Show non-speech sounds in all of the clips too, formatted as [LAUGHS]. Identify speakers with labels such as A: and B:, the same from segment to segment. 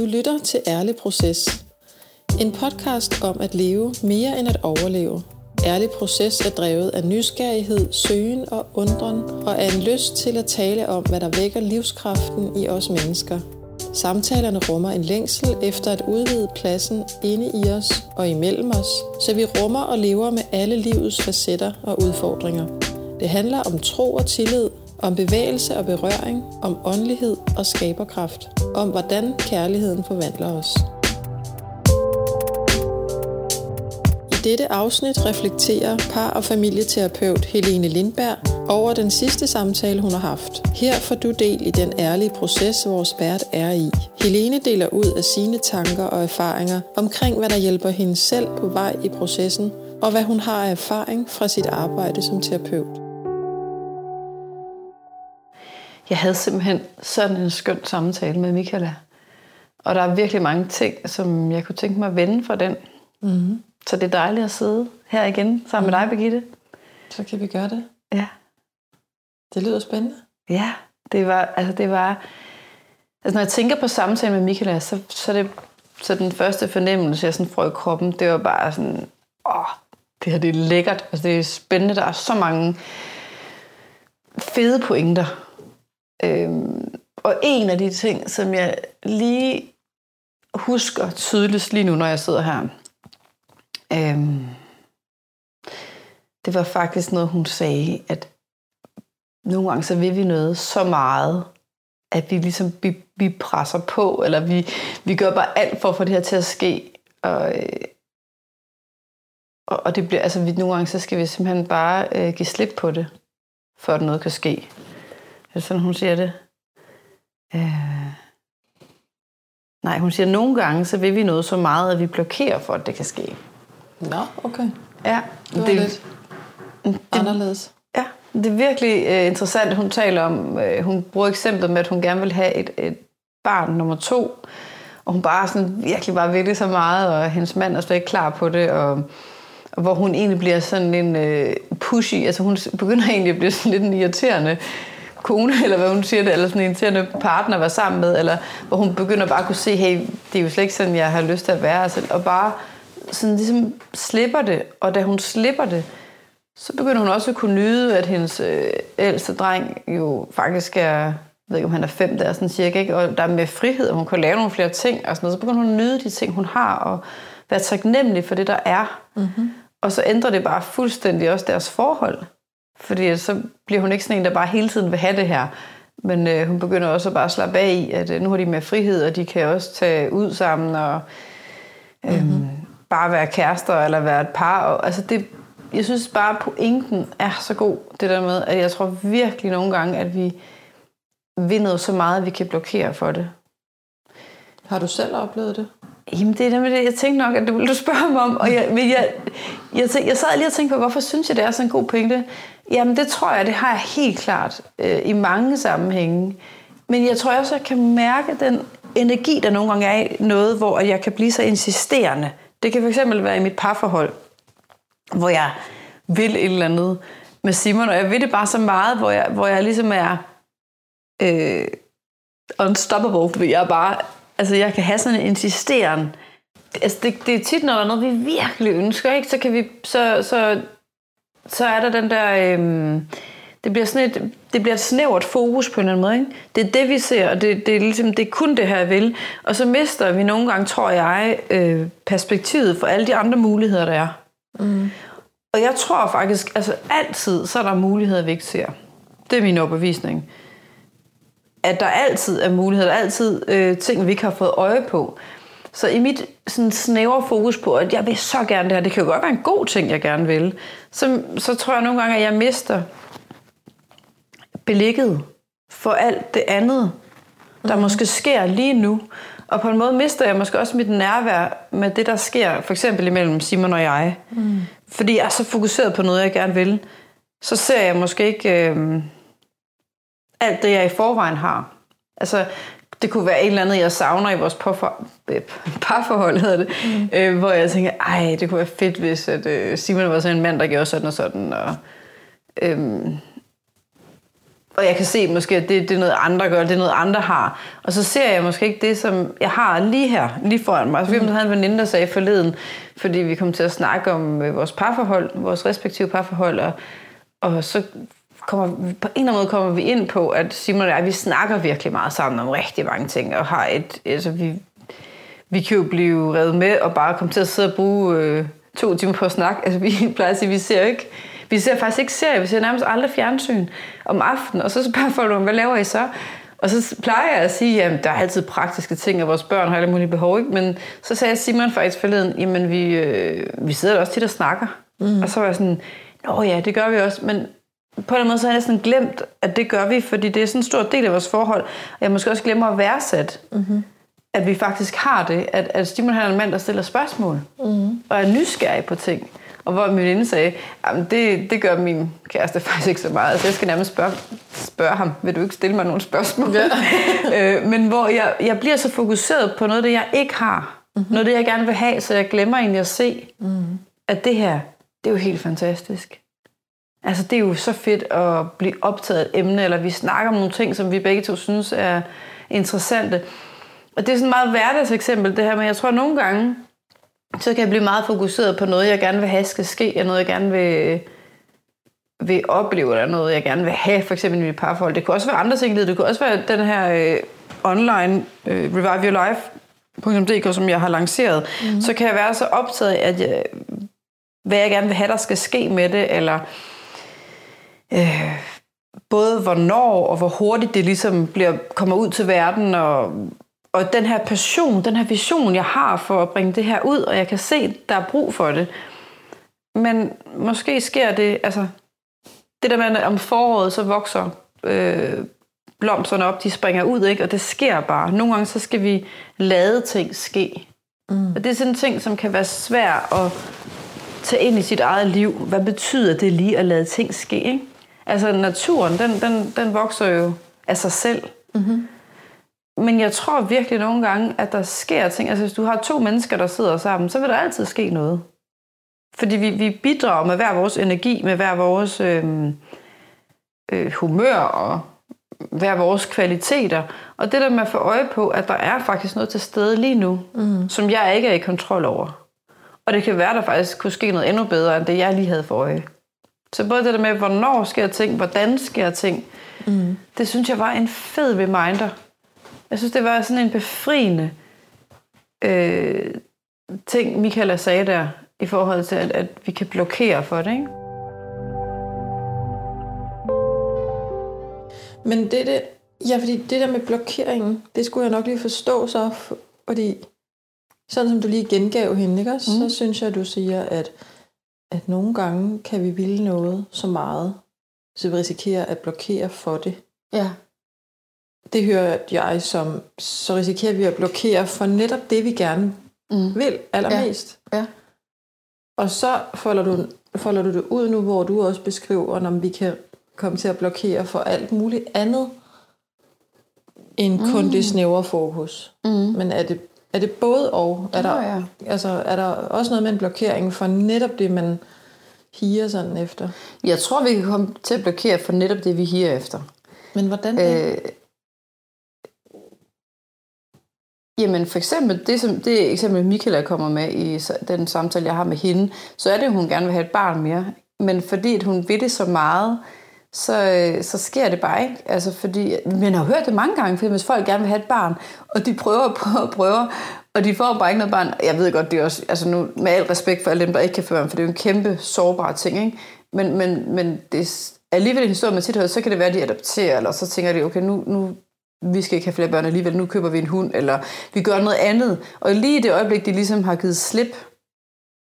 A: Du lytter til Ærlig Proces. En podcast om at leve mere end at overleve. Ærlig Proces er drevet af nysgerrighed, søgen og undren, og er en lyst til at tale om, hvad der vækker livskraften i os mennesker. Samtalerne rummer en længsel efter at udvide pladsen inde i os og imellem os, så vi rummer og lever med alle livets facetter og udfordringer. Det handler om tro og tillid, om bevægelse og berøring, om åndelighed og skaberkraft, om hvordan kærligheden forvandler os. I dette afsnit reflekterer par- og familieterapeut Helene Lindberg over den sidste samtale, hun har haft. Her får du del i den ærlige proces, vores vært er i. Helene deler ud af sine tanker og erfaringer omkring, hvad der hjælper hende selv på vej i processen, og hvad hun har af erfaring fra sit arbejde som terapeut.
B: Jeg havde simpelthen sådan en skøn samtale med Michaela. Og der er virkelig mange ting, som jeg kunne tænke mig at vende fra den. Mm-hmm. Så det er dejligt at sidde her igen sammen mm. med dig, Birgitte.
A: Så kan vi gøre det.
B: Ja.
A: Det lyder spændende.
B: Ja, det var, altså det var, altså når jeg tænker på samtalen med Michaela, så, så, det, så den første fornemmelse, jeg sådan får i kroppen, det var bare sådan, åh, det her det er lækkert, altså det er spændende, der er så mange fede pointer. Øhm, og en af de ting, som jeg lige husker tydeligst lige nu, når jeg sidder her, øhm, det var faktisk noget, hun sagde, at nogle gange så vil vi noget så meget, at vi ligesom vi, vi presser på, eller vi, vi gør bare alt for at få det her til at ske. Og, øh, og, og det bliver, altså vi, nogle gange så skal vi simpelthen bare øh, give slip på det, for at noget kan ske. Er det sådan, hun siger det? Øh... Nej, hun siger, at nogle gange så vil vi noget så meget, at vi blokerer for, at det kan ske.
A: Nå, okay.
B: Ja.
A: Det var det, lidt det, anderledes.
B: Ja, det er virkelig uh, interessant, hun taler om, uh, hun bruger eksemplet med, at hun gerne vil have et, et barn nummer to, og hun bare sådan virkelig bare vil det så meget, og hendes mand er slet ikke klar på det, og, og hvor hun egentlig bliver sådan en uh, pushy, altså hun begynder [LAUGHS] egentlig at blive sådan lidt en irriterende kone, eller hvad hun siger det, eller sådan en irriterende partner være sammen med, eller hvor hun begynder bare at kunne se, hey, det er jo slet ikke sådan, jeg har lyst til at være, altså, og bare sådan ligesom slipper det, og da hun slipper det, så begynder hun også at kunne nyde, at hendes øh, ældste dreng jo faktisk er, jeg ved ikke om han er fem der, sådan cirka, ikke? og der er med frihed, og hun kan lave nogle flere ting, og sådan noget. så begynder hun at nyde de ting, hun har, og være taknemmelig for det, der er. Mm-hmm. Og så ændrer det bare fuldstændig også deres forhold. Fordi så bliver hun ikke sådan en, der bare hele tiden vil have det her. Men øh, hun begynder også at bare slappe af i, at øh, nu har de mere frihed, og de kan også tage ud sammen og øh, mm-hmm. bare være kærester eller være et par. Og, altså det, jeg synes bare, at pointen er så god, det der med, at jeg tror virkelig nogle gange, at vi vinder så meget, at vi kan blokere for det.
A: Har du selv oplevet det?
B: Jamen, det er nemlig det, jeg tænkte nok, at du ville du spørge mig om. Og jeg, men jeg, jeg, tænkte, jeg sad lige og tænkte på, hvorfor synes jeg, det er sådan en god pointe? Jamen, det tror jeg, det har jeg helt klart øh, i mange sammenhænge. Men jeg tror også, jeg kan mærke den energi, der nogle gange er i noget, hvor jeg kan blive så insisterende. Det kan fx være i mit parforhold, hvor jeg vil et eller andet med Simon, og jeg vil det bare så meget, hvor jeg, hvor jeg ligesom er øh, unstoppable, fordi jeg bare Altså, jeg kan have sådan en insisteren. Altså, det, det er tit, når der er noget, vi virkelig ønsker, ikke? Så, kan vi, så, så, så er der den der... Øhm, det bliver, sådan et, det bliver et snævert fokus på en eller anden måde. Ikke? Det er det, vi ser, og det, det, er ligesom, det er kun det her, jeg vil. Og så mister vi nogle gange, tror jeg, øh, perspektivet for alle de andre muligheder, der er. Mm. Og jeg tror faktisk, altså altid, så er der muligheder, vi ikke ser. Det er min overbevisning at der altid er muligheder, der er altid øh, ting, vi ikke har fået øje på. Så i mit sådan, snævre fokus på, at jeg vil så gerne det her, det kan jo godt være en god ting, jeg gerne vil, så, så tror jeg nogle gange, at jeg mister belægget for alt det andet, der mm. måske sker lige nu. Og på en måde mister jeg måske også mit nærvær med det, der sker, for eksempel imellem Simon og jeg. Mm. Fordi jeg er så fokuseret på noget, jeg gerne vil, så ser jeg måske ikke... Øh, alt det, jeg i forvejen har. Altså, det kunne være et eller andet, jeg savner i vores parforhold, hedder det, mm. øh, hvor jeg tænker, ej, det kunne være fedt, hvis at, øh, Simon var sådan en mand, der gjorde sådan og sådan. Og, øhm, og jeg kan se måske, at det, det er noget andre gør, det er noget andre har. Og så ser jeg måske ikke det, som jeg har lige her, lige foran mig. Altså, vi havde en veninde, der sagde forleden, fordi vi kom til at snakke om øh, vores parforhold, vores respektive parforhold, og, og så kommer, på en eller anden måde kommer vi ind på, at Simon og jeg, vi snakker virkelig meget sammen om rigtig mange ting, og har et, altså vi, vi kan jo blive revet med og bare komme til at sidde og bruge øh, to timer på at snakke. Altså vi [LAUGHS] plejer at sige, vi ser ikke vi ser faktisk ikke serier, vi ser nærmest aldrig fjernsyn om aftenen, og så spørger folk hvad laver I så? Og så plejer jeg at sige, at der er altid praktiske ting, og vores børn har alle mulige behov. Ikke? Men så sagde Simon faktisk forleden, jamen vi, øh, vi sidder også tit og snakker. Mm. Og så var jeg sådan, nå ja, det gør vi også. Men på en måde så har jeg næsten glemt, at det gør vi, fordi det er sådan en stor del af vores forhold. Og jeg måske også glemmer at værdsætte, mm-hmm. at vi faktisk har det. At, at Simon er en mand, der stiller spørgsmål. Mm-hmm. Og er nysgerrig på ting. Og hvor min veninde sagde, at det, det gør min kæreste [LAUGHS] faktisk ikke så meget. Altså, jeg skal nærmest spørge, spørge ham, vil du ikke stille mig nogle spørgsmål? Ja. [LAUGHS] øh, men hvor jeg, jeg bliver så fokuseret på noget, det jeg ikke har. Mm-hmm. Noget, det jeg gerne vil have, så jeg glemmer egentlig at se, mm-hmm. at det her, det er jo helt fantastisk. Altså, det er jo så fedt at blive optaget af et emne, eller vi snakker om nogle ting, som vi begge to synes er interessante. Og det er sådan et meget hverdagseksempel, det her, men jeg tror at nogle gange, så kan jeg blive meget fokuseret på noget, jeg gerne vil have skal ske, og noget, jeg gerne vil, vil opleve, eller noget, jeg gerne vil have, for eksempel i mit parforhold. Det kunne også være andre ting, det kunne også være den her øh, online øh, Revive Your Life, som jeg har lanceret, mm-hmm. så kan jeg være så optaget af, at jeg, hvad jeg gerne vil have, der skal ske med det, eller øh, både hvornår og hvor hurtigt det ligesom bliver, kommer ud til verden, og og den her passion, den her vision, jeg har for at bringe det her ud, og jeg kan se, der er brug for det. Men måske sker det, altså, det der med, at om foråret, så vokser øh, blomsterne op, de springer ud, ikke? og det sker bare. Nogle gange, så skal vi lade ting ske. Mm. Og det er sådan en ting, som kan være svær at tage ind i sit eget liv. Hvad betyder det lige at lade ting ske? Ikke? Altså naturen, den, den, den vokser jo af sig selv. Mm-hmm. Men jeg tror virkelig nogle gange, at der sker ting. Altså hvis du har to mennesker, der sidder sammen, så vil der altid ske noget. Fordi vi, vi bidrager med hver vores energi, med hver vores øh, øh, humør og hver vores kvaliteter. Og det der med at få øje på, at der er faktisk noget til stede lige nu, mm. som jeg ikke er i kontrol over. Og det kan være, at der faktisk kunne ske noget endnu bedre, end det jeg lige havde for øje. Så både det der med, hvornår sker ting, hvordan sker ting, mm. det synes jeg var en fed reminder jeg synes, det var sådan en befriende øh, ting, Michaela sagde der, i forhold til, at, at vi kan blokere for det, ikke?
A: Men det, det, ja, fordi det der med blokeringen, det skulle jeg nok lige forstå så, fordi sådan som du lige gengav hende, ikke? Mm. så synes jeg, at du siger, at, at nogle gange kan vi ville noget så meget, så vi risikerer at blokere for det.
B: Ja
A: det hører jeg som, så risikerer vi at blokere for netop det, vi gerne mm. vil allermest.
B: Ja. ja.
A: Og så folder du, folder du det ud nu, hvor du også beskriver, om vi kan komme til at blokere for alt muligt andet, end mm. kun det snævre fokus. Mm. Men er det, er det både og? Er der, ja. altså, er der også noget med en blokering for netop det, man higer sådan efter?
B: Jeg tror, vi kan komme til at blokere for netop det, vi higer efter.
A: Men hvordan det? Øh,
B: Jamen for eksempel, det, som, det eksempel Michaela kommer med i den samtale, jeg har med hende, så er det, at hun gerne vil have et barn mere. Men fordi at hun vil det så meget, så, øh, så sker det bare ikke. Altså fordi, man har hørt det mange gange, fordi hvis folk gerne vil have et barn, og de prøver [LAUGHS] på og prøver, og de får bare ikke noget barn. Jeg ved godt, det er også, altså nu, med al respekt for alle dem, der ikke kan få børn, for det er jo en kæmpe sårbar ting, ikke? Men, men, men det er alligevel en historie man tit, så kan det være, at de adopterer, eller så tænker de, okay, nu, nu vi skal ikke have flere børn alligevel, nu køber vi en hund, eller vi gør noget andet. Og lige i det øjeblik, de ligesom har givet slip,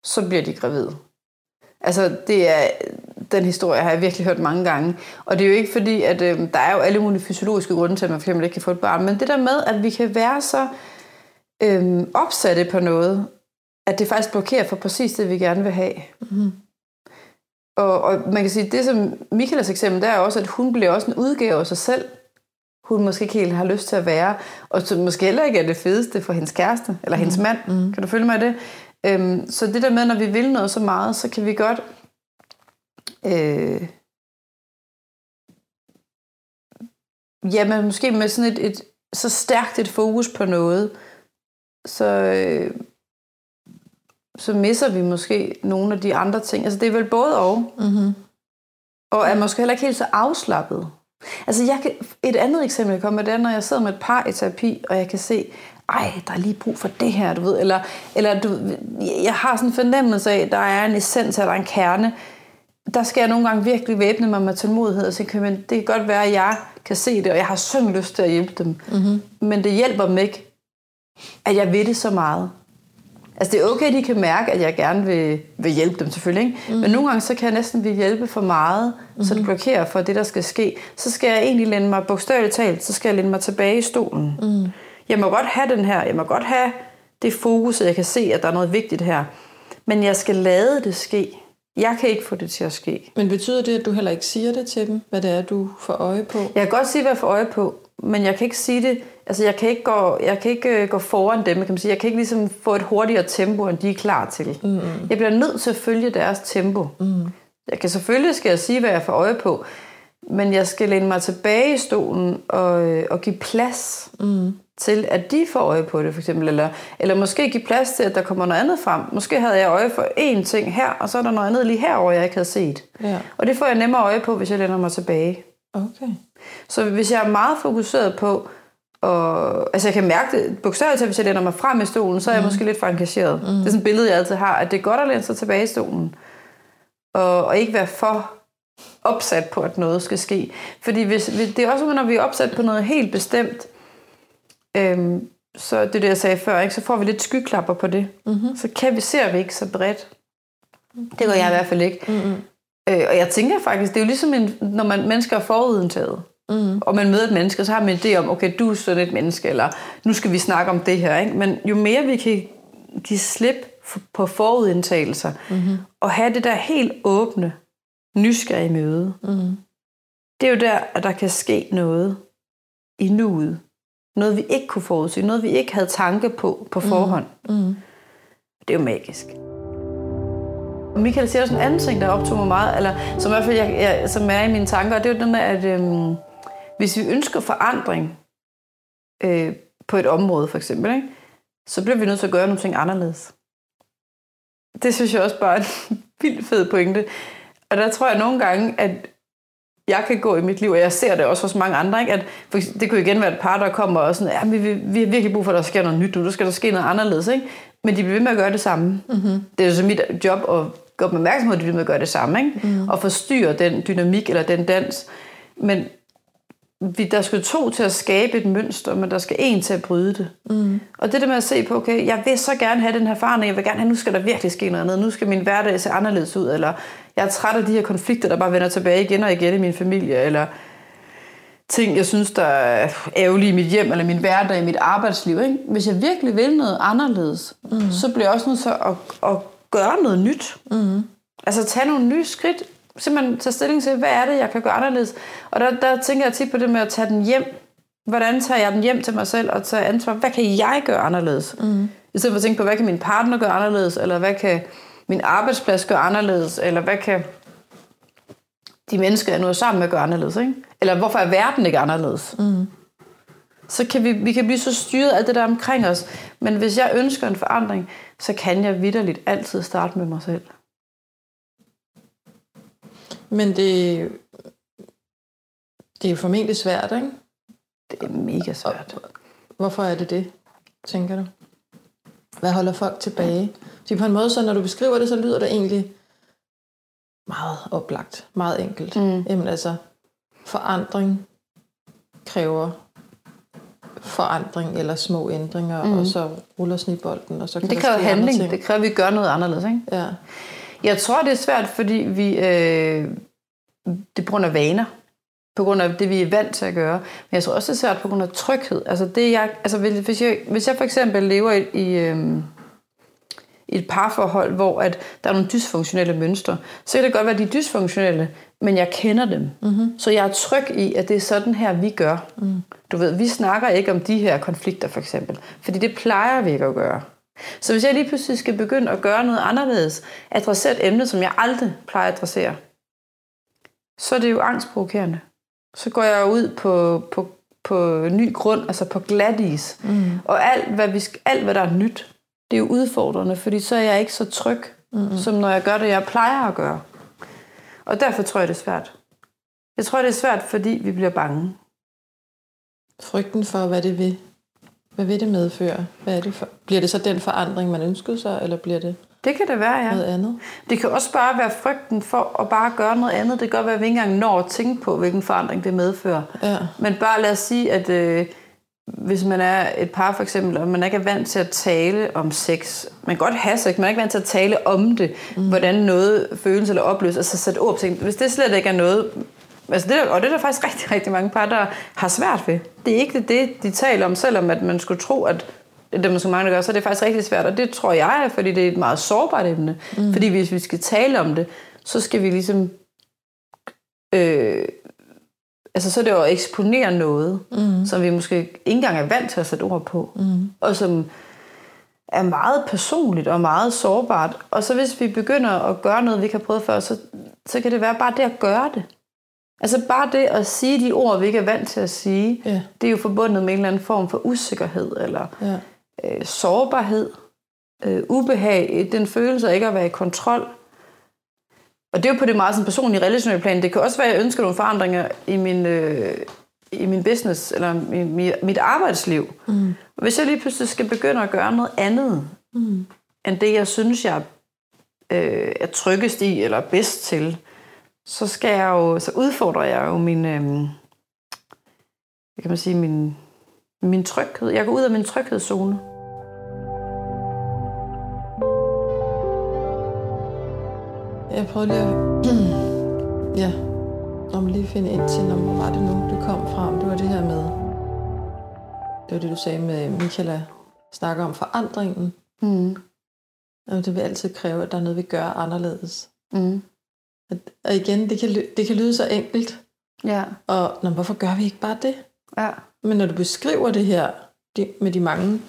B: så bliver de gravide. Altså, det er, den historie har jeg virkelig hørt mange gange. Og det er jo ikke fordi, at øh, der er jo alle mulige fysiologiske grunde til, at man eksempel ikke kan få et barn. Men det der med, at vi kan være så øh, opsatte på noget, at det faktisk blokerer for præcis det, vi gerne vil have. Mm. Og, og man kan sige, det som Michaelas eksempel, der er også, at hun bliver også en udgave af sig selv hun måske ikke helt har lyst til at være, og som måske heller ikke er det fedeste for hendes kæreste, eller hendes mm. mand. Mm. Kan du følge mig i det? Øhm, så det der med, når vi vil noget så meget, så kan vi godt... Øh, jamen måske med sådan et, et så stærkt et fokus på noget, så, øh, så misser vi måske nogle af de andre ting. Altså det er vel både og.
A: Mm-hmm.
B: Og er måske heller ikke helt så afslappet. Altså jeg kan, et andet eksempel, jeg kommer med, det er, når jeg sidder med et par i terapi, og jeg kan se, ej, der er lige brug for det her, du ved. Eller, eller du, jeg har sådan en fornemmelse af, at der er en essens, eller der er en kerne. Der skal jeg nogle gange virkelig væbne mig med tålmodighed og sige, men det kan godt være, at jeg kan se det, og jeg har sådan lyst til at hjælpe dem.
A: Mm-hmm.
B: Men det hjælper mig ikke, at jeg ved det så meget. Altså det er okay, at de kan mærke, at jeg gerne vil, vil hjælpe dem selvfølgelig. Ikke? Mm. Men nogle gange så kan jeg næsten vil hjælpe for meget, mm. så det blokerer for det, der skal ske. Så skal jeg egentlig lænde mig, bogstaveligt talt, så skal jeg lænde mig tilbage i stolen. Mm. Jeg må godt have den her, jeg må godt have det fokus, jeg kan se, at der er noget vigtigt her. Men jeg skal lade det ske. Jeg kan ikke få det til at ske.
A: Men betyder det, at du heller ikke siger det til dem, hvad det er, du får øje på?
B: Jeg kan godt sige, hvad jeg får øje på, men jeg kan ikke sige det, altså jeg kan ikke gå, jeg kan ikke øh, gå foran dem, kan man sige. Jeg kan ikke ligesom få et hurtigere tempo, end de er klar til. Mm. Jeg bliver nødt til at følge deres tempo. Mm. Jeg kan selvfølgelig skal jeg sige, hvad jeg får øje på, men jeg skal læne mig tilbage i stolen og, øh, og give plads mm. Til, at de får øje på det, for eksempel. Eller, eller måske give plads til, at der kommer noget andet frem. Måske havde jeg øje for én ting her, og så er der noget andet lige herover jeg ikke havde set.
A: Ja.
B: Og det får jeg nemmere øje på, hvis jeg læner mig tilbage.
A: Okay.
B: Så hvis jeg er meget fokuseret på, og, altså jeg kan mærke det, bogstaveligt hvis jeg læner mig frem i stolen, så er jeg måske lidt for engageret. Mm. Det er sådan et billede, jeg altid har, at det er godt at læne sig tilbage i stolen. Og, og ikke være for opsat på, at noget skal ske. Fordi hvis, det er også, når vi er opsat på noget helt bestemt, øhm, så det er det, jeg sagde før, ikke? så får vi lidt skyklapper på det. Mm-hmm. Så kan vi, ser vi ikke så bredt. Det gør jeg i hvert fald ikke. Mm-hmm. Øh, og jeg tænker faktisk, det er jo ligesom, en, når man mennesker er forudindtaget, mm. og man møder et menneske, så har man en idé om, okay, du er sådan et menneske, eller nu skal vi snakke om det her. Ikke? Men jo mere vi kan give slip på forudindtagelser, mm-hmm. og have det der helt åbne, nysgerrige møde, mm. det er jo der, at der kan ske noget i nuet. Noget, vi ikke kunne forudse. Noget, vi ikke havde tanke på på forhånd. Mm. Mm. Det er jo magisk. Michael siger også en anden ting, der optog mig meget, eller som i hvert fald jeg, jeg, som er i mine tanker, og det er jo det med, at øhm, hvis vi ønsker forandring øh, på et område for eksempel, ikke, så bliver vi nødt til at gøre nogle ting anderledes. Det synes jeg også bare er en [LAUGHS] vildt fed pointe. Og der tror jeg nogle gange, at jeg kan gå i mit liv, og jeg ser det også hos mange andre, ikke? at for det kunne igen være et par, der kommer og sådan, ja, vi, vi har virkelig brug for, at der sker noget nyt nu, der skal der ske noget anderledes. Ikke? Men de bliver ved med at gøre det samme. Mm-hmm. Det er jo så mit job at gøre dem opmærksom på, at de bliver med at gøre det samme. Ikke? Mm. Og forstyrre den dynamik eller den dans. Men vi, der skal to til at skabe et mønster, men der skal en til at bryde det. Mm. Og det der med at se på, okay, jeg vil så gerne have den her erfaring, jeg vil gerne have, nu skal der virkelig ske noget andet, nu skal min hverdag se anderledes ud, eller jeg er træt af de her konflikter, der bare vender tilbage igen og igen i min familie, eller ting, jeg synes, der er ærgerlige i mit hjem, eller min hverdag, i mit arbejdsliv. Ikke? Hvis jeg virkelig vil noget anderledes, mm. så bliver jeg også nødt til at, at gøre noget nyt. Mm. Altså tage nogle nye skridt, simpelthen tage stilling til, hvad er det, jeg kan gøre anderledes. Og der, der tænker jeg tit på det med at tage den hjem. Hvordan tager jeg den hjem til mig selv og tage ansvar? Hvad kan jeg gøre anderledes? Mm. I stedet for at tænke på, hvad kan min partner gøre anderledes? Eller hvad kan min arbejdsplads gøre anderledes? Eller hvad kan de mennesker, jeg nu er sammen med, gøre anderledes? Ikke? Eller hvorfor er verden ikke anderledes? Mm. Så kan vi, vi kan blive så styret af det der omkring os. Men hvis jeg ønsker en forandring, så kan jeg vidderligt altid starte med mig selv.
A: Men det, det er formentlig svært, ikke?
B: Det er mega svært.
A: Hvorfor er det det, tænker du? Hvad holder folk tilbage? Så på en måde, så når du beskriver det, så lyder det egentlig meget oplagt, meget enkelt. Mm. Jamen altså, forandring kræver forandring eller små ændringer, mm. og så ruller snibbolden, og så kan
B: Det kræver handling. Det kræver, at vi gør noget anderledes, ikke?
A: Ja.
B: Jeg tror, det er svært, fordi vi, øh, det er af vaner. På grund af det, vi er vant til at gøre. Men jeg tror også, det er svært på grund af tryghed. Altså, det, jeg, altså hvis, jeg, hvis jeg for eksempel lever i, i, øh, i et parforhold, hvor at der er nogle dysfunktionelle mønstre, så kan det godt være, at de er dysfunktionelle, men jeg kender dem. Mm-hmm. Så jeg er tryg i, at det er sådan her, vi gør. Mm. Du ved, vi snakker ikke om de her konflikter, for eksempel. Fordi det plejer vi ikke at gøre. Så hvis jeg lige pludselig skal begynde at gøre noget anderledes, adressere et emne, som jeg aldrig plejer at adressere, så er det jo angstprovokerende. Så går jeg ud på, på, på ny grund, altså på glat is. Mm. Og alt hvad, vi, alt, hvad der er nyt, det er jo udfordrende, fordi så er jeg ikke så tryg, mm. som når jeg gør det, jeg plejer at gøre. Og derfor tror jeg, det er svært. Jeg tror, det er svært, fordi vi bliver bange.
A: Frygten for, hvad det vil. Hvad vil det medføre? Hvad er det for? Bliver det så den forandring, man ønskede sig, eller bliver det
B: det kan det være, ja.
A: noget andet?
B: Det kan også bare være frygten for at bare gøre noget andet. Det kan godt være, at vi ikke engang når at tænke på, hvilken forandring det medfører.
A: Ja.
B: Men bare lad os sige, at øh, hvis man er et par for eksempel, og man ikke er vant til at tale om sex, man kan godt have sex, man er ikke vant til at tale om det, mm. hvordan noget føles eller opleves, altså sætte ord på ting. Hvis det slet ikke er noget, altså det, og det er der faktisk rigtig, rigtig mange par, der har svært ved. Det er ikke det, de taler om, selvom at man skulle tro, at det er måske mange, der gør, så er det faktisk rigtig svært. Og det tror jeg, fordi det er et meget sårbart emne. Mm. Fordi hvis vi skal tale om det, så skal vi ligesom... Øh, altså så er det jo at eksponere noget, mm. som vi måske ikke engang er vant til at sætte ord på. Mm. Og som er meget personligt og meget sårbart. Og så hvis vi begynder at gøre noget, vi ikke har prøvet før, så, så kan det være bare det at gøre det. Altså bare det at sige de ord, vi ikke er vant til at sige, ja. det er jo forbundet med en eller anden form for usikkerhed, eller ja. Øh, sårbarhed, øh, ubehag, den følelse af ikke at være i kontrol. Og det er jo på det meget sådan personlige, relationelle plan. Det kan også være, at jeg ønsker nogle forandringer i min, øh, i min business, eller i mit arbejdsliv. Mm. Og hvis jeg lige pludselig skal begynde at gøre noget andet, mm. end det, jeg synes, jeg øh, er tryggest i, eller bedst til, så skal jeg jo, så udfordrer jeg jo min, øh, kan man sige, min, min tryghed. Jeg går ud af min tryghedszone.
A: Jeg prøver lige at... [CLEARS THROAT] ja, når man lige finde ind til, når hvor var det nu, du kom frem. Det var det her med... Det var det, du sagde med Michaela snakker om forandringen. Mm. Og det vil altid kræve, at der er noget, vi gør anderledes. Mm. Og igen, det kan, det kan lyde så enkelt.
B: Ja.
A: Og nå, hvorfor gør vi ikke bare det?
B: Ja.
A: Men når du beskriver det her de, med de mange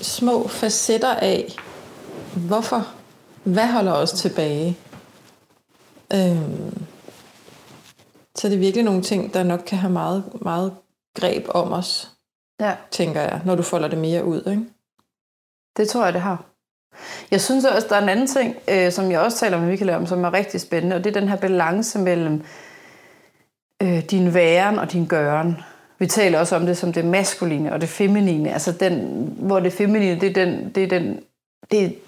A: små facetter af, hvorfor, hvad holder os tilbage? Øhm, så det er virkelig nogle ting, der nok kan have meget, meget greb om os,
B: ja.
A: tænker jeg, når du folder det mere ud. Ikke?
B: Det tror jeg, det har. Jeg synes også, der er en anden ting, øh, som jeg også taler med Michael om, som er rigtig spændende, og det er den her balance mellem øh, din væren og din gøren. Vi taler også om det som det maskuline og det feminine, altså den, hvor det feminine, det er den, det er den, det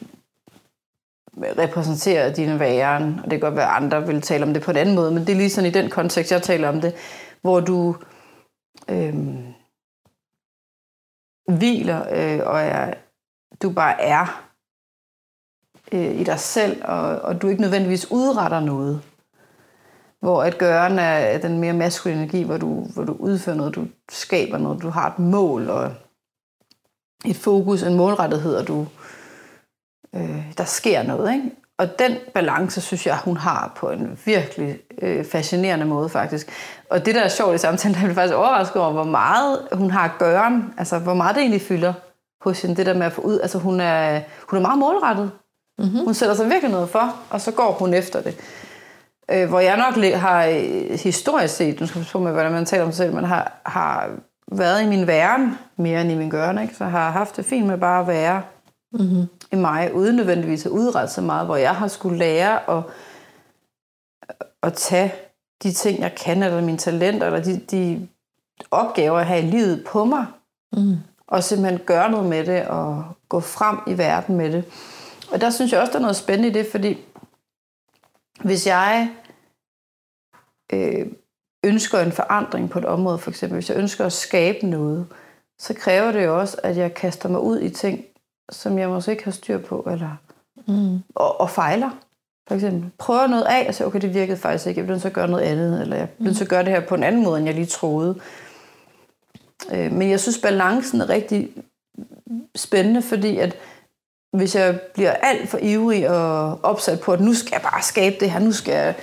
B: repræsenterer din væren, og det kan godt være, at andre vil tale om det på en anden måde, men det er lige sådan i den kontekst, jeg taler om det, hvor du øh, hviler øh, og er, du bare er øh, i dig selv, og, og du ikke nødvendigvis udretter noget. Hvor at gøren er den mere maskuline energi, hvor du, hvor du udfører noget, du skaber noget, du har et mål og et fokus, en målrettighed, og du, øh, der sker noget. Ikke? Og den balance, synes jeg, hun har på en virkelig øh, fascinerende måde, faktisk. Og det, der er sjovt i samtalen, der [LAUGHS] er faktisk overrasket over, hvor meget hun har gøren, altså hvor meget det egentlig fylder hos hende, det der med at få ud. Altså hun er, hun er meget målrettet. Mm-hmm. Hun sætter sig virkelig noget for, og så går hun efter det. Øh, hvor jeg nok har øh, historisk set, nu skal jeg på med, hvordan man taler om sig selv, men har, har været i min væren mere end i min gørne, ikke? så har haft det fint med bare at være mm-hmm. i mig, uden nødvendigvis at udrette så meget, hvor jeg har skulle lære at, at tage de ting, jeg kan, eller mine talenter, eller de, de opgaver, jeg har i livet på mig, mm. og simpelthen gøre noget med det, og gå frem i verden med det. Og der synes jeg også, der er noget spændende i det, fordi hvis jeg øh, ønsker en forandring på et område, for eksempel, hvis jeg ønsker at skabe noget, så kræver det jo også, at jeg kaster mig ud i ting, som jeg måske ikke har styr på, eller mm. og, og fejler. For eksempel. Prøver noget af, og så okay, det virkede faktisk ikke. Jeg bliver nødt til at gøre noget andet, eller jeg bliver nødt til at gøre det her på en anden måde, end jeg lige troede. Øh, men jeg synes, balancen er rigtig spændende, fordi at hvis jeg bliver alt for ivrig og opsat på, at nu skal jeg bare skabe det her, nu skal jeg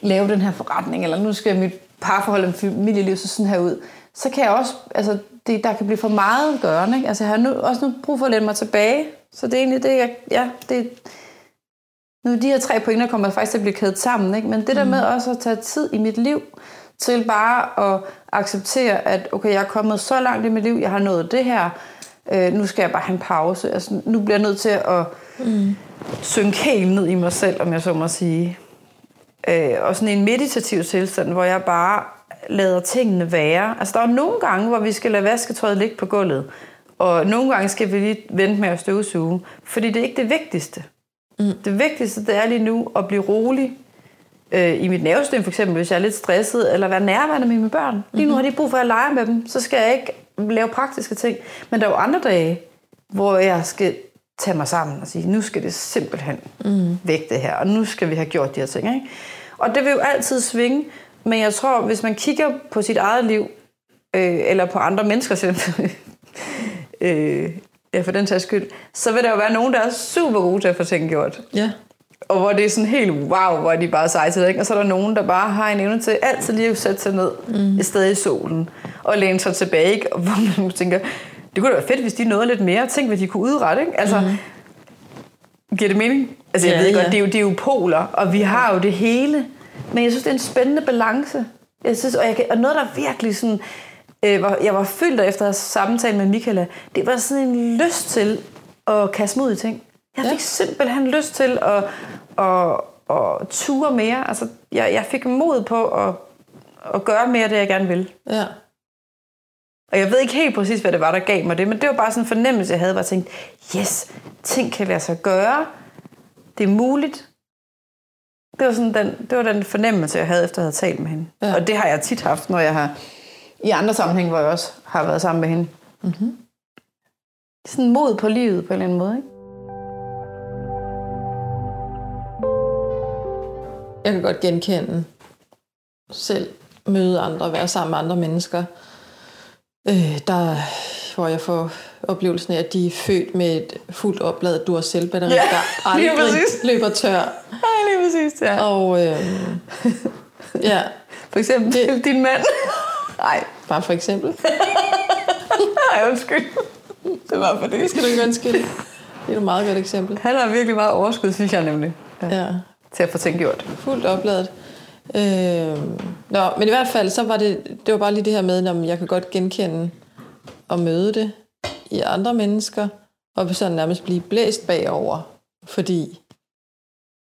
B: lave den her forretning, eller nu skal mit parforhold og familieliv så sådan her ud, så kan jeg også, altså det, der kan blive for meget gørende. Ikke? Altså jeg har nu, også nu brug for at læne mig tilbage, så det er egentlig det, jeg, ja, det, nu de her tre pointer kommer faktisk til at blive kædet sammen, ikke? men det der mm. med også at tage tid i mit liv til bare at acceptere, at okay, jeg er kommet så langt i mit liv, jeg har nået det her, øh, nu skal jeg bare have en pause. Altså, nu bliver jeg nødt til at mm. synke helt ned i mig selv, om jeg så må sige. Øh, og sådan en meditativ tilstand, hvor jeg bare lader tingene være. Altså, der er nogle gange, hvor vi skal lade vasketøjet ligge på gulvet, og nogle gange skal vi lige vente med at støvsuge, fordi det er ikke det vigtigste. Mm. Det vigtigste, det er lige nu at blive rolig, øh, i mit nervesystem for eksempel, hvis jeg er lidt stresset, eller være nærværende med mine børn. Lige nu har de brug for at lege med dem, så skal jeg ikke lave praktiske ting. Men der er jo andre dage, hvor jeg skal tage mig sammen og sige, nu skal det simpelthen mm. væk det her, og nu skal vi have gjort de her ting. Ikke? Og det vil jo altid svinge, men jeg tror, hvis man kigger på sit eget liv, øh, eller på andre mennesker, [LAUGHS] øh, ja, for den tages skyld, så vil der jo være nogen, der er super gode til at få ting gjort. Ja og hvor det er sådan helt wow, hvor de bare seje til det, ikke? Og så er der nogen, der bare har en evne til altid lige at sætte sig ned mm. et sted i solen, og læne sig tilbage, ikke? Og hvor man tænker, det kunne da være fedt, hvis de nåede lidt mere. Tænk, hvad de kunne udrette, ikke? Altså, mm. giver det mening? Altså, jeg ja, ved godt, ja. det, er jo, det er jo poler, og vi har jo det hele. Men jeg synes, det er en spændende balance. Jeg synes, og, jeg kan, og noget, der virkelig sådan, øh, var, jeg var fyldt efter at samtale med Michaela, det var sådan en lyst til at kaste mod i ting. Jeg fik ja. simpelthen lyst til at, at, at ture mere. Altså, jeg, jeg fik mod på at, at gøre mere det, jeg gerne vil. Ja. Og jeg ved ikke helt præcis, hvad det var, der gav mig det, men det var bare sådan en fornemmelse, jeg havde, hvor jeg tænkte, yes, ting kan lade sig gøre. Det er muligt. Det var, sådan den, det var den fornemmelse, jeg havde, efter at have talt med hende. Ja. Og det har jeg tit haft, når jeg har i andre sammenhæng, hvor jeg også har været sammen med hende. Mm-hmm. Sådan mod på livet på en eller anden måde, ikke?
A: Jeg kan godt genkende selv møde andre, være sammen med andre mennesker, øh, der, hvor jeg får oplevelsen af, at de er født med et fuldt opladet Duracell-batteri, ja, der aldrig løber tør.
B: Ja, lige præcis, ja.
A: Og øh, ja.
B: For eksempel det, din mand.
A: Nej. Bare for eksempel. [LAUGHS]
B: Nej, undskyld. Det var for det.
A: Det skal du ikke undskylde. Det er et meget godt eksempel.
B: Han har virkelig meget overskud, synes jeg nemlig. Ja. ja til at få ting gjort.
A: Fuldt opladet. Øh, nå, men i hvert fald, så var det, det var bare lige det her med, at jeg kan godt genkende og møde det i andre mennesker, og så nærmest blive blæst bagover, fordi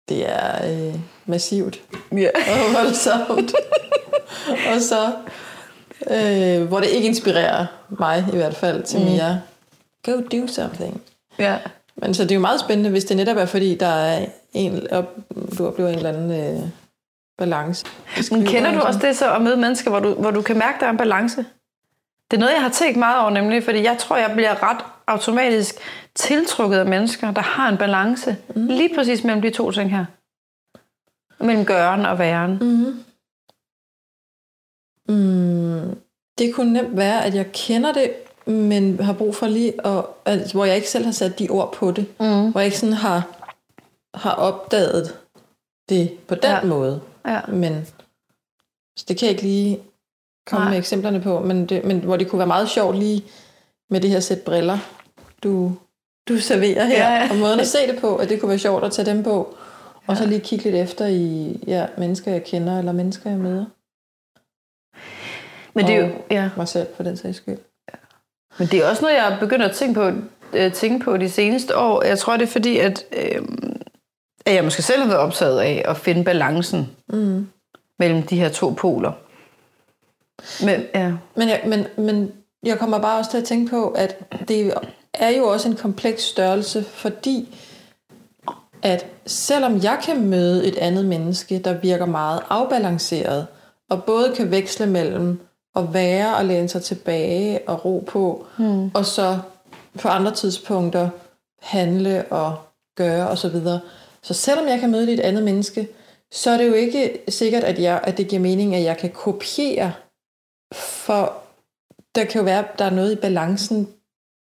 A: det er øh, massivt yeah. og voldsomt. [LAUGHS] og så, øh, hvor det ikke inspirerer mig i hvert fald til mm. mere, go do something. Ja. Yeah. Men så det er jo meget spændende, hvis det netop er, fordi der er en, op, du oplever en eller anden øh, balance.
B: Men kender du også det så at møde mennesker, hvor du, hvor du kan mærke, der er en balance? Det er noget, jeg har tænkt meget over, nemlig, fordi jeg tror, jeg bliver ret automatisk tiltrukket af mennesker, der har en balance. Mm. Lige præcis mellem de to ting her. Mellem gøren og væren. Mm.
A: Mm. Det kunne nemt være, at jeg kender det, men har brug for lige at, altså, hvor jeg ikke selv har sat de ord på det. Mm. Hvor jeg ikke sådan har har opdaget det på den ja. måde. Ja. Men så det kan jeg ikke lige komme Nej. med eksemplerne på, men, det, men hvor det kunne være meget sjovt lige med det her sæt briller, du, du serverer her, ja, og måden at se det på, at det kunne være sjovt at tage dem på, og ja. så lige kigge lidt efter i ja, mennesker, jeg kender, eller mennesker, jeg møder. Men det er jo, ja. mig selv, for den sags skyld. Ja.
B: Men det er også noget, jeg begynder at tænke på, øh, tænke på de seneste år. Jeg tror, det er fordi, at øh, at jeg måske selv har været optaget af at finde balancen mm. mellem de her to poler.
A: Men, ja. men, jeg, men, men jeg kommer bare også til at tænke på, at det er jo også en kompleks størrelse, fordi at selvom jeg kan møde et andet menneske, der virker meget afbalanceret, og både kan veksle mellem at være og læne sig tilbage og ro på, mm. og så på andre tidspunkter handle og gøre osv., så, så selvom jeg kan møde et andet menneske, så er det jo ikke sikkert, at, jeg, at det giver mening, at jeg kan kopiere, for der kan jo være, at der er noget i balancen,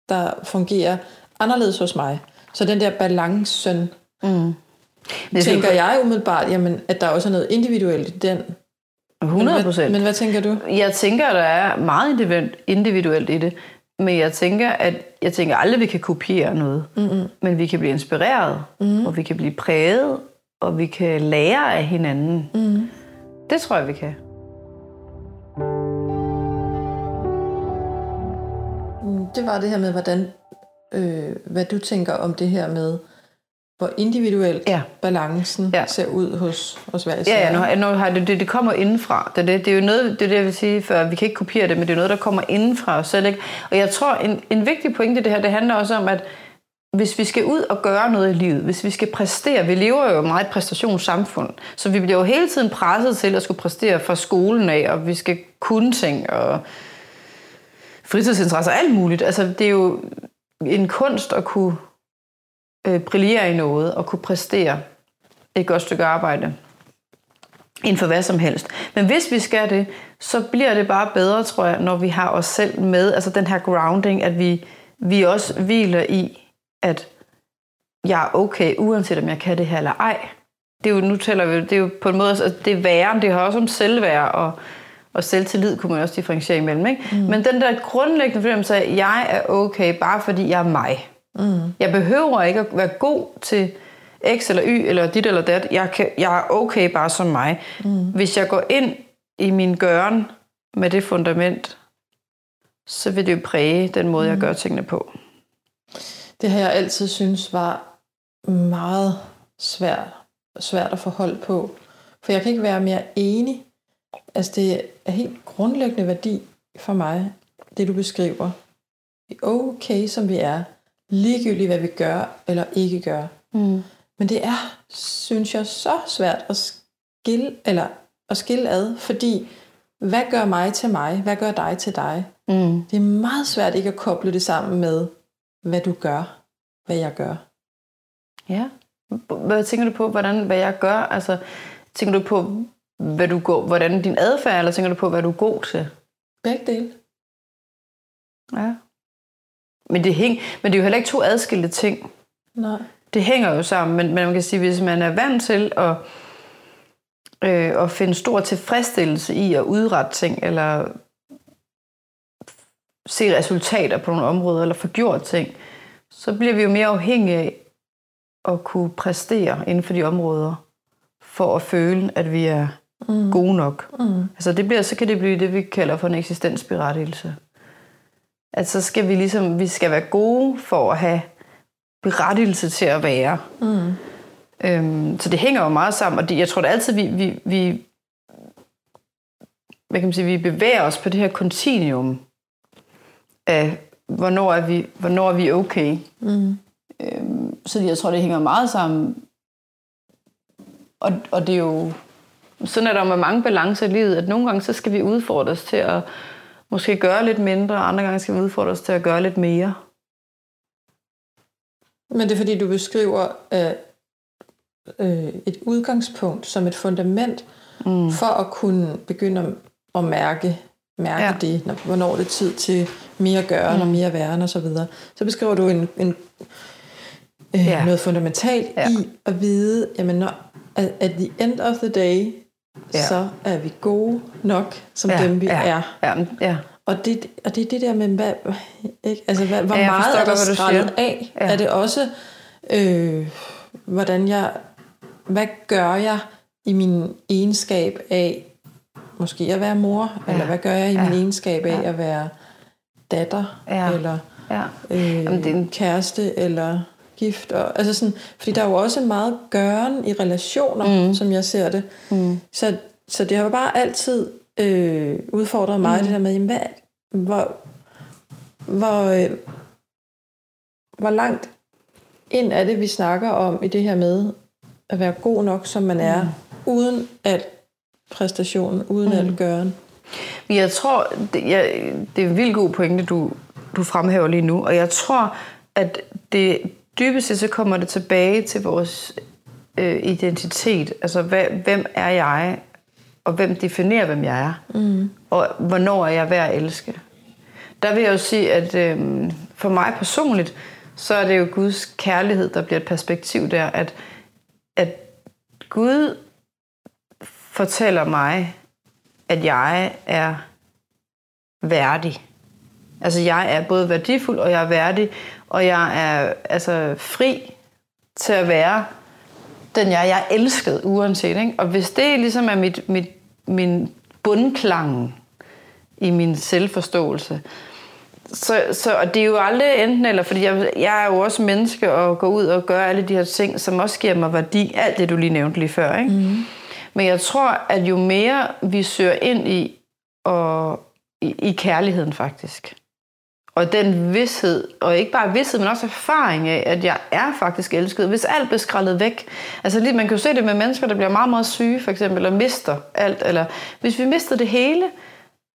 A: der fungerer anderledes hos mig. Så den der balancen, mm. Det tænker jeg umiddelbart, jamen, at der også er noget individuelt i den.
B: 100 procent.
A: Men, men hvad tænker du?
B: Jeg tænker, at der er meget individuelt i det. Men jeg tænker, at jeg tænker aldrig, at vi kan kopiere noget. Mm-hmm. Men vi kan blive inspireret, mm-hmm. og vi kan blive præget, og vi kan lære af hinanden. Mm-hmm. Det tror jeg, vi kan.
A: Mm, det var det her med, hvordan, øh, hvad du tænker om det her med, hvor individuelt
B: Ja.
A: balancen
B: Ja.
A: ser ud hos, hos hver især.
B: Ja, ja nu, har- nu har det, det, det kommer indenfra. Det, det, det er jo noget, det er det, jeg vil sige før, vi kan ikke kopiere det, men det er noget, der kommer indenfra os selv. Ikke? Og jeg tror, en, en vigtig pointe i det her, det handler også om, at hvis vi skal ud og gøre noget i livet, hvis vi skal præstere, vi lever jo i et meget præstationssamfund, så vi bliver jo hele tiden presset til at skulle præstere fra skolen af, og vi skal kunne ting, og fritidsinteresser, alt muligt. Altså, det er jo en kunst at kunne øh, brillere i noget, og kunne præstere et godt stykke arbejde inden for hvad som helst. Men hvis vi skal det, så bliver det bare bedre, tror jeg, når vi har os selv med. Altså den her grounding, at vi, vi også hviler i, at jeg er okay, uanset om jeg kan det her eller ej. Det er jo, nu taler vi, det er jo på en måde, altså, det er væren, det har også om selvværd og, og selvtillid, kunne man også differentiere imellem. Ikke? Mm. Men den der grundlæggende fornemmelse af, at jeg er okay, bare fordi jeg er mig. Mm. Jeg behøver ikke at være god til X eller Y eller dit eller dat. Jeg, kan, jeg er okay bare som mig. Mm. Hvis jeg går ind i min gøren med det fundament, så vil det jo præge den måde, jeg gør tingene på.
A: Det har jeg altid synes var meget svært, svært at få hold på. For jeg kan ikke være mere enig. Altså det er helt grundlæggende værdi for mig, det du beskriver. Er okay, som vi er. Ligegyldigt, hvad vi gør eller ikke gør.
B: Mm.
A: Men det er, synes jeg, så svært at skille, eller at skille ad, fordi hvad gør mig til mig? Hvad gør dig til dig?
B: Mm.
A: Det er meget svært ikke at koble det sammen med, hvad du gør, hvad jeg gør.
B: Ja. Hvad tænker du på, hvordan, hvad jeg gør? Altså, tænker du på, hvad du går, hvordan din adfærd, eller tænker du på, hvad du er god til?
A: Begge dele.
B: Ja. Men det, hæng, men det er jo heller ikke to adskilte ting.
A: Nej.
B: Det hænger jo sammen, men, men man kan sige, hvis man er vant til at, øh, at finde stor tilfredsstillelse i at udrette ting, eller se resultater på nogle områder, eller få gjort ting, så bliver vi jo mere afhængige af at kunne præstere inden for de områder, for at føle, at vi er mm. gode nok.
A: Mm.
B: Altså det bliver, så kan det blive det, vi kalder for en eksistensberettigelse. At så skal vi ligesom, vi skal være gode for at have berettigelse til at være.
A: Mm.
B: Øhm, så det hænger jo meget sammen, og det, jeg tror da altid, vi, vi, vi, hvad kan man sige, vi bevæger os på det her kontinuum af, hvornår er vi, hvornår er vi okay.
A: Mm.
B: Øhm, så jeg tror, det hænger meget sammen. Og, og det er jo, sådan er der jo med mange balancer i livet, at nogle gange så skal vi udfordres til at måske gøre lidt mindre, og andre gange skal vi udfordres til at gøre lidt mere.
A: Men det er fordi, du beskriver øh, øh, et udgangspunkt som et fundament mm. for at kunne begynde at, at mærke, mærke ja. Det, når, hvornår det er tid til mere gøren mm. og mere væren og så videre. Så beskriver du en, en, øh,
B: Ja.
A: noget fundamentalt. Ja. i at vide, jamen når, at, at the end of the day, ja. Så er vi gode nok som ja. dem, vi
B: ja,
A: er.
B: Ja, ja.
A: Og det, og det er det der med, hvad, ikke? Altså, hvad, hvor
B: Ja,
A: meget er der skrællet af?
B: Ja.
A: Er det også, øh, hvordan jeg, hvad gør jeg i min egenskab af, måske at være mor, ja. eller hvad gør jeg i ja. min egenskab af
B: Ja.
A: at være datter,
B: Ja.
A: eller
B: ja.
A: øh,
B: Jamen, det er en-
A: kæreste, eller gift. Og, altså sådan, fordi der er jo også meget gøren i relationer, mm. som jeg ser det.
B: Mm.
A: Så, så det har jo bare altid øh, udfordret mig, mm. det der med, jamen, hvad, hvor, hvor, øh, hvor langt ind er det, vi snakker om i det her med at være god nok, som man er, mm. uden al præstation, uden mm. al gøren.
B: Men jeg tror, det, jeg, det er en vildt god pointe, du, du fremhæver lige nu, og jeg tror, at det dybest set så kommer det tilbage til vores øh, identitet. Altså, hvad, hvem er jeg, og hvem definerer, hvem jeg er? Mm. Og hvornår er jeg værd at elske? Der vil jeg jo sige, at øh, for mig personligt, så er det jo Guds kærlighed, der bliver et perspektiv der, at, at Gud fortæller mig, at jeg er værdig. Altså jeg er både værdifuld, og jeg er værdig, og jeg er altså fri til at være den jeg, jeg er elsket uanset. Ikke? Og hvis det ligesom er mit, mit, min bundklang i min selvforståelse, så, så, og det er jo aldrig enten eller, fordi jeg, jeg er jo også menneske og går ud og gør alle de her ting, som også giver mig værdi. Alt det, du lige nævnte lige før. Ikke? Mm. Men jeg tror, at jo mere vi søger ind i, og, i, i kærligheden faktisk, og den vidshed, og ikke bare vidshed, men også erfaring af, at jeg er faktisk elsket. Hvis alt bliver skrællet væk. Altså lige, man kan jo se det med mennesker, der bliver meget, meget syge, for eksempel, eller mister alt. Eller hvis vi mister det hele,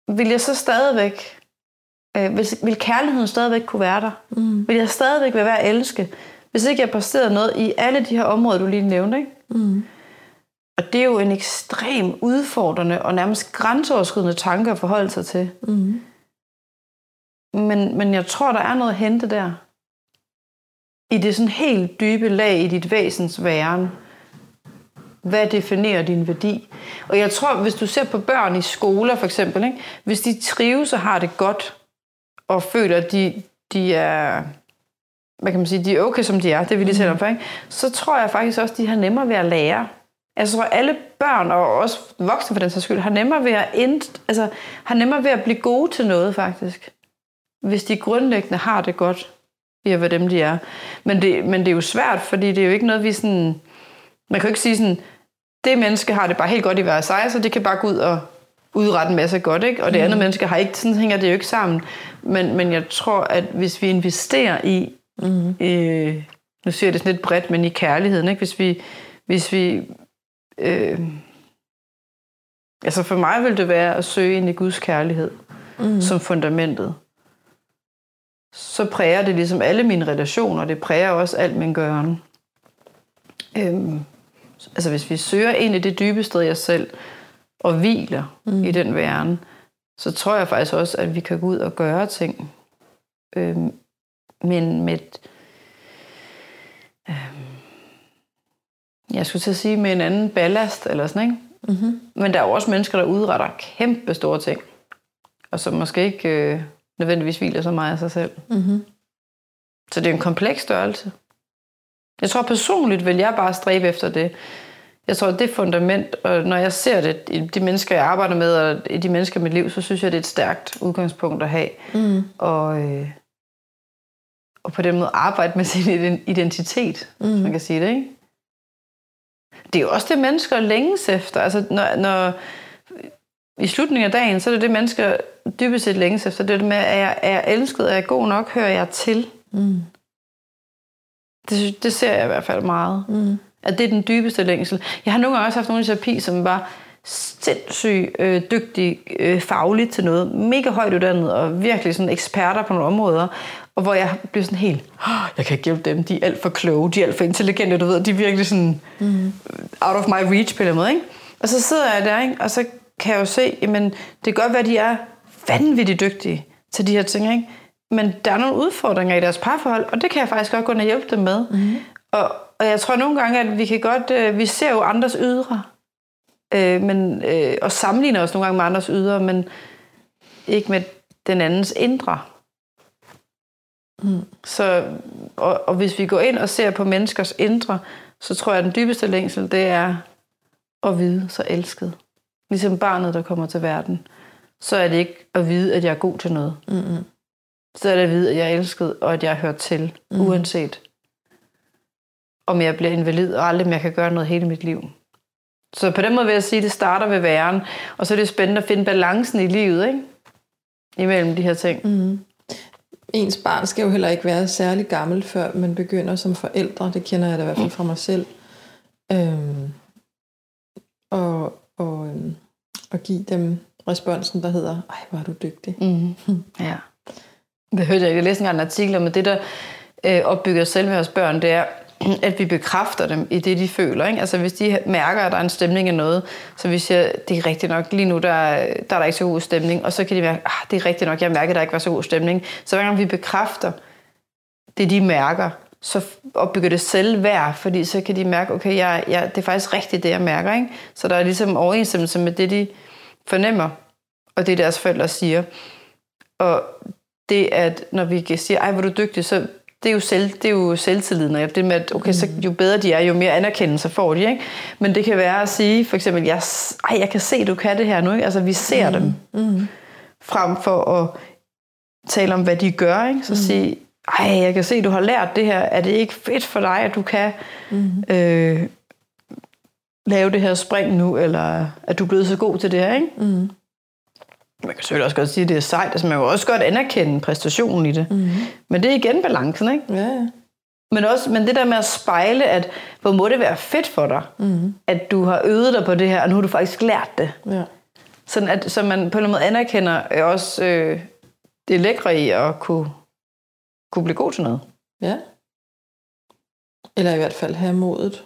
B: vil jeg så stadigvæk, øh, vil, vil kærligheden stadigvæk kunne være der? Mm. Vil jeg stadigvæk være værd at elske? Hvis ikke jeg præsterede noget i alle de her områder, du lige nævnte, ikke? Mm. Og det er jo en ekstrem udfordrende og nærmest grænseoverskridende tanke at forholde sig til. Mm. Men, men jeg tror, der er noget at hente der. I det sådan helt dybe lag i dit væsens væren. Hvad definerer din værdi? Og jeg tror, hvis du ser på børn i skoler for eksempel, ikke? hvis de trives og har det godt, og føler, at de, de er hvad kan man sige, de er okay, som de er, det vil de lige om ikke? så tror jeg faktisk også, de har nemmere ved at lære. Altså, jeg tror, alle børn, og også voksne for den sags skyld, har nemmere ved at, end, altså, har nemmere ved at blive gode til noget, faktisk hvis de grundlæggende har det godt ved at være dem, de er. Men det, men det er jo svært, fordi det er jo ikke noget, vi sådan... Man kan jo ikke sige sådan, det menneske har det bare helt godt i hver sig, så det kan bare gå ud og udrette en masse godt, ikke? og det mm. andet menneske har ikke, sådan hænger det jo ikke sammen. Men, men jeg tror, at hvis vi investerer i, mm. øh, nu siger jeg det sådan lidt bredt, men i kærligheden, ikke? hvis vi, hvis vi øh, altså for mig vil det være at søge ind i Guds kærlighed mm. som fundamentet så præger det ligesom alle mine relationer, det præger også alt min gøren. Øhm, altså hvis vi søger ind i det dybe sted jeg selv, og hviler mm. i den væren, så tror jeg faktisk også, at vi kan gå ud og gøre ting. Øhm, men med øhm, jeg skulle til at sige med en anden ballast eller sådan, ikke? Mm-hmm. Men der er jo også mennesker, der udretter kæmpe store ting, og som måske ikke øh, nødvendigvis hviler så meget af sig selv. Mm-hmm. Så det er en kompleks størrelse. Jeg tror personligt vil jeg bare stræbe efter det. Jeg tror, det er fundament, og når jeg ser det, i de mennesker, jeg arbejder med, og i de mennesker i mit liv, så synes jeg, det er et stærkt udgangspunkt at have. Mm. Og, øh, og på den måde arbejde med sin identitet, mm. man kan sige det, ikke? Det er jo også det, mennesker længes efter. Altså, når, når, i slutningen af dagen, så er det det, mennesker dybest set længes efter. Det er det med, at jeg er elsket, er jeg god nok, hører jeg til. Mm. Det, det ser jeg i hvert fald meget. Mm. At det er den dybeste længsel. Jeg har nogle gange også haft nogle terapi, som var sindssygt øh, dygtig øh, fagligt til noget, mega højt uddannet og virkelig sådan eksperter på nogle områder, og hvor jeg blev sådan helt, oh, jeg kan ikke hjælpe dem, de er alt for kloge, de er alt for intelligente, du ved, de er virkelig sådan mm. out of my reach på den måde, ikke? Og så sidder jeg der, ikke? og så kan jeg jo se, jamen det kan godt være, at de er vanvittigt dygtige til de her ting, ikke? men der er nogle udfordringer i deres parforhold, og det kan jeg faktisk godt gå ind og hjælpe dem med. Mm. Og, og jeg tror nogle gange, at vi kan godt, øh, vi ser jo andres ydre, øh, men, øh, og sammenligner os nogle gange med andres ydre, men ikke med den andens indre. Mm. Så, og, og hvis vi går ind og ser på menneskers indre, så tror jeg, at den dybeste længsel, det er at vide så elsket. Ligesom barnet, der kommer til verden. Så er det ikke at vide, at jeg er god til noget. Mm-hmm. Så er det at vide, at jeg er elsket, og at jeg hørt til, mm. uanset om jeg bliver invalid, og aldrig mere kan gøre noget hele mit liv. Så på den måde vil jeg sige, at det starter ved væren, og så er det spændende at finde balancen i livet, ikke? Imellem de her ting. Mm.
A: Ens barn skal jo heller ikke være særlig gammel, før man begynder som forældre. Det kender jeg da i hvert fald fra mig selv. Øhm, og, og, øhm, og give dem responsen, der hedder, ej, hvor er du dygtig.
B: Mm. [LAUGHS] Ja. Det hørte jeg, jeg læste engang en artikel om, at det, der øh, opbygger selv med vores børn, det er, at vi bekræfter dem i det, de føler. Ikke? Altså hvis de mærker, at der er en stemning af noget, så vi siger, det er rigtigt nok, lige nu der, der er der ikke så god stemning, og så kan de mærke, ah, det er rigtigt nok, jeg mærker, at der ikke var så god stemning. Så hver gang vi bekræfter det, de mærker, så opbygger det selvværd, fordi så kan de mærke, okay, jeg, jeg, det er faktisk rigtigt, det jeg mærker. Ikke? Så der er ligesom overensstemmelse med det, de fornemmer, og det deres forældre siger. Og det, at når vi siger, ej, hvor du dygtig, så det er jo, selv, det er jo selvtilliden, og det med, at okay, så jo bedre de er, jo mere anerkendelse får de. Ikke? Men det kan være at sige, for eksempel, jeg, ej, jeg kan se, du kan det her nu. Ikke? Altså, vi ser mm. dem, mm. frem for at tale om, hvad de gør. Ikke? Så mm. sige, ej, jeg kan se, du har lært det her. Er det ikke fedt for dig, at du kan mm. øh, lave det her spring nu, eller at du er blevet så god til det her? Ikke? Mm. Man kan selvfølgelig også godt sige, at det er sejt. Altså, man kan også godt anerkende præstationen i det. Mm. Men det er igen balancen, ikke?
A: Ja, ja.
B: Men, også, men det der med at spejle, at hvor må det være fedt for dig, mm. at du har øvet dig på det her, og nu har du faktisk lært det.
A: Ja.
B: Sådan at så man på en eller anden måde anerkender også øh, det lækre i at kunne, kunne blive god til noget.
A: Ja. Eller i hvert fald have modet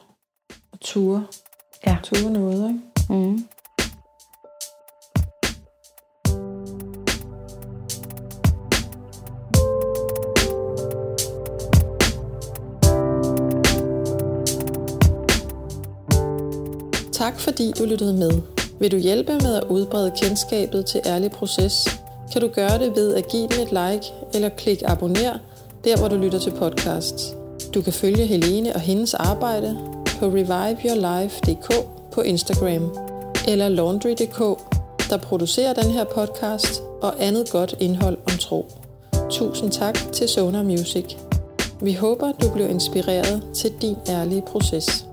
A: og ture.
B: Ja.
A: Ture noget, ikke?
B: Mm.
A: Tak fordi du lyttede med. Vil du hjælpe med at udbrede kendskabet til Ærlig Proces, kan du gøre det ved at give den et like eller klik abonner, der hvor du lytter til podcasts. Du kan følge Helene og hendes arbejde på reviveyourlife.dk på Instagram, eller laundry.dk, der producerer den her podcast og andet godt indhold om tro. Tusind tak til Sonar Music. Vi håber, du blev inspireret til din ærlige proces.